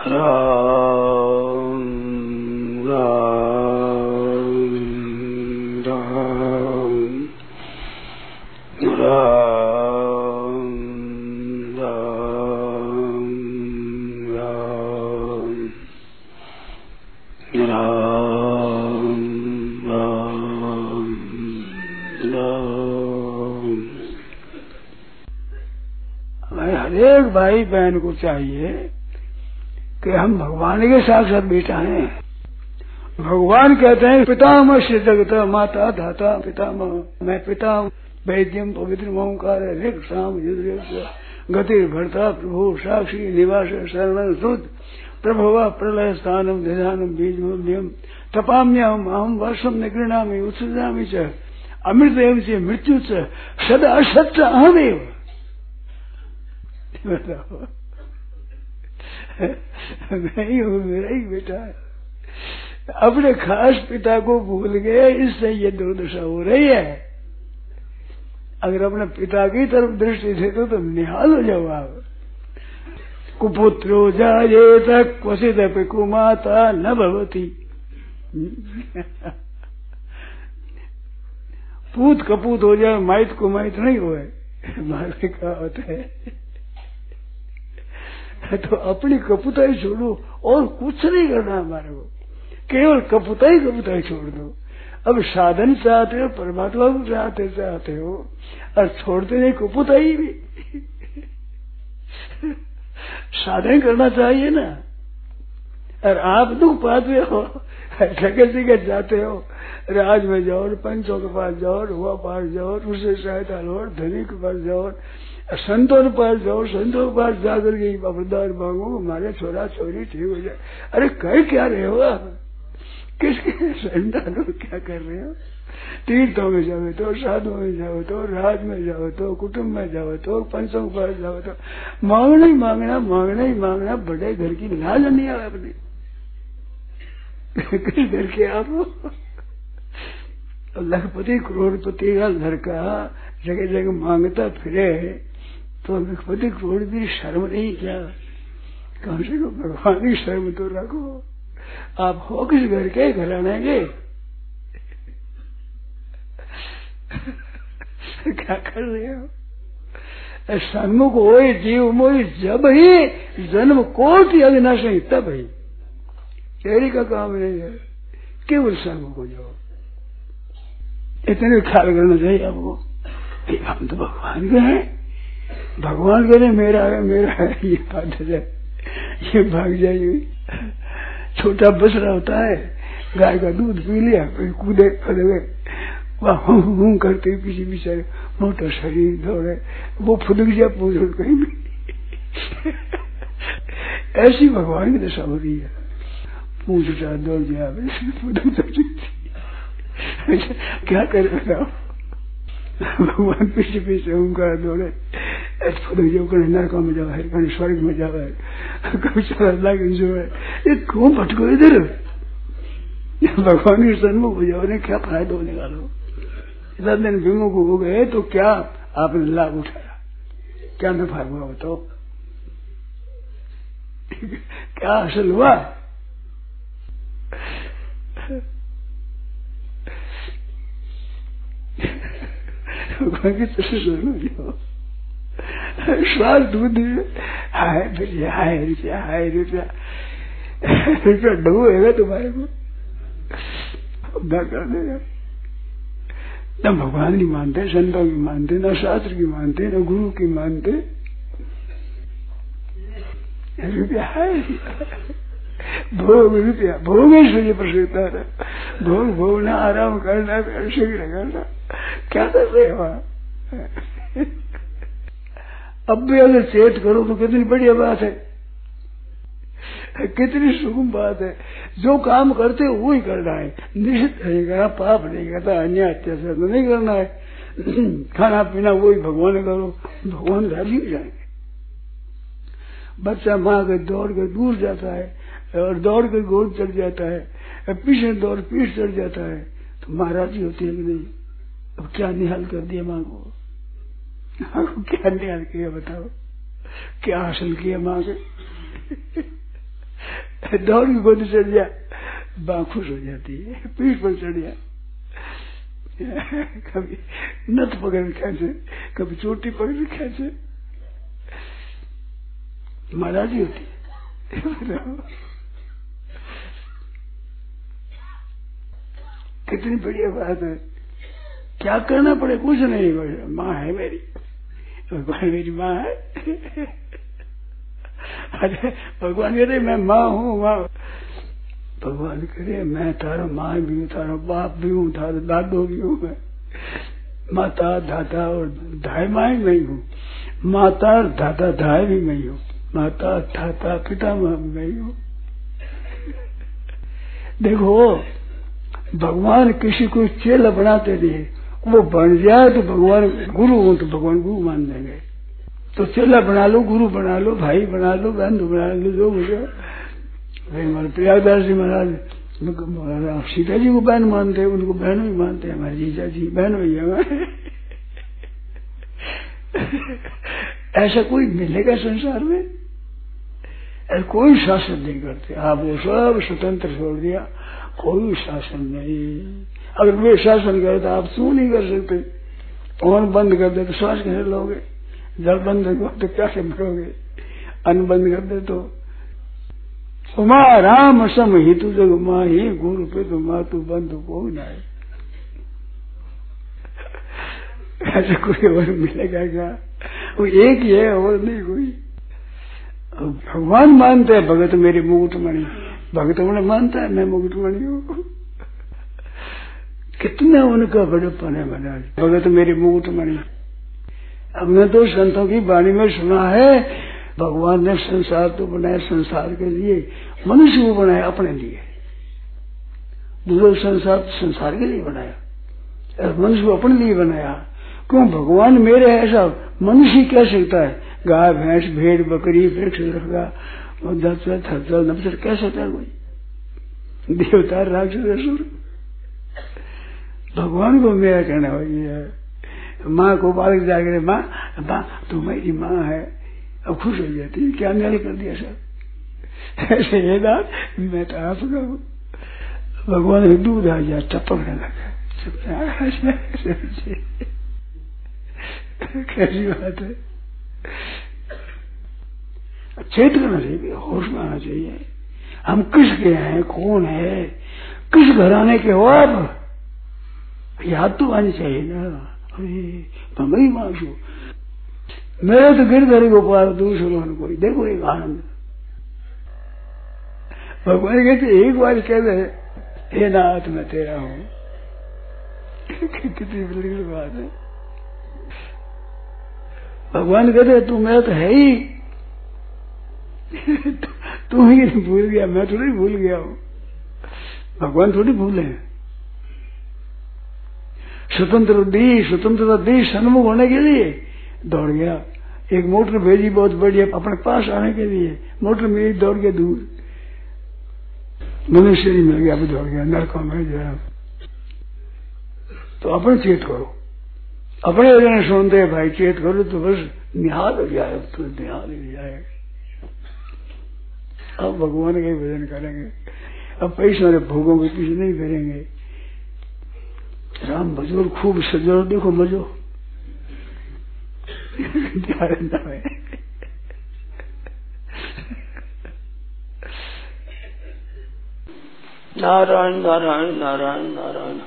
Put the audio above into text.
हरेक भाई बहन को चाहिए कि हम भगवान के साक्षात बेटा हैं। भगवान कहते हैं, पितामह श्री जगत, माता धाता, पितामह, मैं पिता वैद्यम पवित्र ओंकार शाम गति भरता, प्रभु साक्षी, निवास, शरण शुद्ध प्रभवा, प्रलय स्थानम धिधानम बीज मूल्यम तपाम्यहम अहम वर्षम निगृणामी उत्सृजामी च अमृत एवं से मृत्यु च, सदा असत्य अहमेव। मैं ही हूँ मेरा ही बेटा है। अपने खास पिता को भूल गए इससे ये दुर्दशा हो रही है। अगर अपने पिता की तरफ़ दृष्टि से तो तुम निहाल हो जाओ आप। कुपुत्रो जाए तक क्वचित कुमाता न भवती। पूत कपूत हो जाए, माइत कुमाइत नहीं हुए। मारे का होता है। तो अपनी कपुताई छोड़ो और कुछ नहीं करना हमारे को। केवल कपुताई कपुताई छोड़ दो। अब साधन चाहते हो, परमात्मा को चाहते चाहते हो, और छोड़ते नहीं, कपुताई भी। साधन करना चाहिए ना। और आप दुख पाते हो जगह जगह जाते हो? राज में जाओ, पंचों के पास जाओ हुआ पास जाओ, उसे सहायता लो धनी के पास जाओ संतों के पास जाओ संतों के पास जाकर के वरदान मांगो, हमारे छोरा छोरी ठीक हो जाए। अरे कह क्या रहे हो आप? किसके संतान क्या कर रहे हो? तीर्थों में जाओ तो साधु में जाओ तो राज में जाओ तो कुटुंब में जाओ तो पंचों के पास जाओ तो। मांगना ही मांगना मांगना ही मांगना, बड़े घर की लाज नहीं आवे अपने। किस घर के आप लखपति करोड़पति का घर का जगह जगह माँगता फिरे। तो लखपति करोड़ की शर्म नहीं क्या? कम से कम भगवान की शर्म तो रखो। आप हो किस घर के घराने के। क्या कर रहे हो? सन्मुख हो जीव मोई जब ही जन्म कोटि अविनाशी तब ही। तेरी का काम नहीं है, केवल सन्मुख हो जाओ। इतने ख्याल करना चाहिए आपको हम तो भगवान के हैं। भगवान के लिए मेरा है मेरा है, ये बात है। ये भाग जाइए। छोटा बसरा होता है, गाय का दूध पी लिया फिर कूदे खड़े वह हूँ करते पीछे पीछे मोटा शरीर दौड़े। वो फुदक गया, पूछ कहीं भी ऐसी भगवान की दशा हो रही है। पूछ दौड़ गया फुदक क्या करे बताओ भगवान पीछे पीछे उनका दौड़े। नरका में जाओ है कहीं स्वर्ग में है कभी चला की जो है ये क्यों भटको इधर भगवान के सन्मुख हो जाओ क्या फ़ायदा होने हो निकालो इतना दिन विमुख हो गए तो क्या आपने लाभ उठाया क्या नफा हुआ बताओ क्या हासिल हुआ भगवान की तरफ़ सुनो जाओ श्वास दूध हाय रुपया हाय रुपया हाय रुपया। रुपया डबोएगा तुम्हारे को। कर देगा न भगवान की मानते, संतों की मानते, न शास्त्र की मानते, न गुरु की मानते। रुपया है भोग रुपया, भोग ही प्रसिद्धता है भोग भोगना आराम करना शरीर करना। क्या कर रहे हो अब भी अगर चेत करो तो कितनी बढ़िया बात है। कितनी सुगम बात है। जो काम करते हो, वो ही करना है। निश्चित नहीं करना, पाप नहीं करता अन्य अत्याचार तो नहीं करना है। खाना पीना वही भगवान करो, भगवान राज़ी हो जाएँगे। बच्चा माँ के दौड़ के दूर जाता है और दौड़ के गोद चढ़ जाता है, पीछे दौड़, पीठ चढ़ जाता है। तो माँ राज़ी होती है कि नहीं? अब क्या निहाल कर दिया माँ को? माँ को क्या निहाल किया बताओ? क्या हासिल किया माँ से? दौड़ की गोदी चढ़ जा बाँ खुश हो जाती है, पीठ पर चढ़ जा। कभी नथ पकड़ खेचे कभी चोटी पकड़ खेचे महाराजी होती कितनी बढ़िया बात है। क्या करना पड़े, कुछ नहीं, माँ है मेरी। भगवान मेरी माँ है। अरे, भगवान कह कहते मैं माँ हूँ, माँ। भगवान करे मैं तारा माँ भी हूँ, तारा बाप भी हूँ, तारा दादो भी हूँ, मैं माता, दादा और धाय माँ मैं हूँ। माता और दादा धाय भी मैं हूँ। माता, दादा, पिता माँ भी मैं हूँ। देखो, भगवान किसी को चेला बनाते नहीं वो बन जाए तो भगवान, गुरु हो तो भगवान गुरु मान देंगे तो चेला बना लो, गुरु बना लो, भाई बना लो बंधु बना लो, जो मुझे। हमारे प्रयागदास जी महाराज आप सीता जी को बहन मानते हैं, उनको बहन भी मानते हैं, हमारे जीजा जी बहन भी ऐसा कोई मिलेगा संसार में? ऐसा कोई शासन नहीं करते। आप वो सब स्वतंत्र छोड़ दिया, कोई शासन नहीं। अगर वे शासन करे तो आप क्यों नहीं कर सकते? पवन बंद कर दे तो श्वास कैसे लोगे? जल बंद कर तो क्या से मरोगे? अन्न बंद कर दे तो। राम सम हितु जग माँ ही गुरु पे तो माँ तू बंद को ना ऐसे कोई और मिलेगा क्या? वो एक ही है, और नहीं कोई। भगवान मानते हैं, भगत मेरी मुकुटमणि। भगत मणि मानता है, मैं मुकुटमणि हूँ। कितना उनका बड़प्पन है महाराज। भगत मेरी मुकुटमणि हमने तो संतों की वाणी में सुना है, भगवान ने संसार तो बनाया संसार के लिए, मनुष्य को बनाया अपने लिए। दूसरा संसार तो संसार के लिए बनाया। मनुष्य को अपने लिए बनाया। क्यों? भगवान मेरे ऐसा मनुष्य कह सकता है, गाय, भैंस, भेड़, बकरी, वृक्ष नबसर कह सकता है कोई। देवता, राक्षस भगवान को मेरा कहना वही है। माँ को बालक जाकर माँ माँ, तू मेरी माँ है। अब खुश हो जाती है क्या न्याय कर दिया सर? ऐसे ये दाद मैं तो आपका हूँ। भगवान ने दूध आ गया, टपकने लगा। कैसी बात है? चेत करना चाहिए होश में आना चाहिए। हम किस के हैं, कौन है? किस घराने के हो आप? याद तो आनी चाहिए ना अरे मैं माशू। मेरे तो गिरधर गोपाल दूसरों कोई। देखो एक आनंद। भगवान कहते, एक बार कह दे हे नाथ, मैं तेरा हूँ। कितनी बड़ी बात है। भगवान कहते, तू मेरा तो है ही। तू ही भूल गया, मैं थोड़ी भूल गया हूँ। भगवान थोड़ी भूले हैं। स्वतंत्र दी, स्वतंत्रता दी सन्मुख होने के लिए दौड़ गया। एक मोटर भेजी बहुत बढ़िया, अपने पास आने के लिए। मोटर मेरी दौड़ गया दूर। मनुष्य नहीं मिल गया अभी दौड़ गया, नरकों में जो है। तो अपने चेत करो। अपने वजह सुनते भाई, चेत करो तो बस निहाल हो जाए तो निहाल हो जाए। अब भगवान का भजन करेंगे। अब पैसे भोगों के पीछे नहीं करेंगे राम भजन खूब सजो। देखो मजो। नारायण नारायण नारायण नारायण।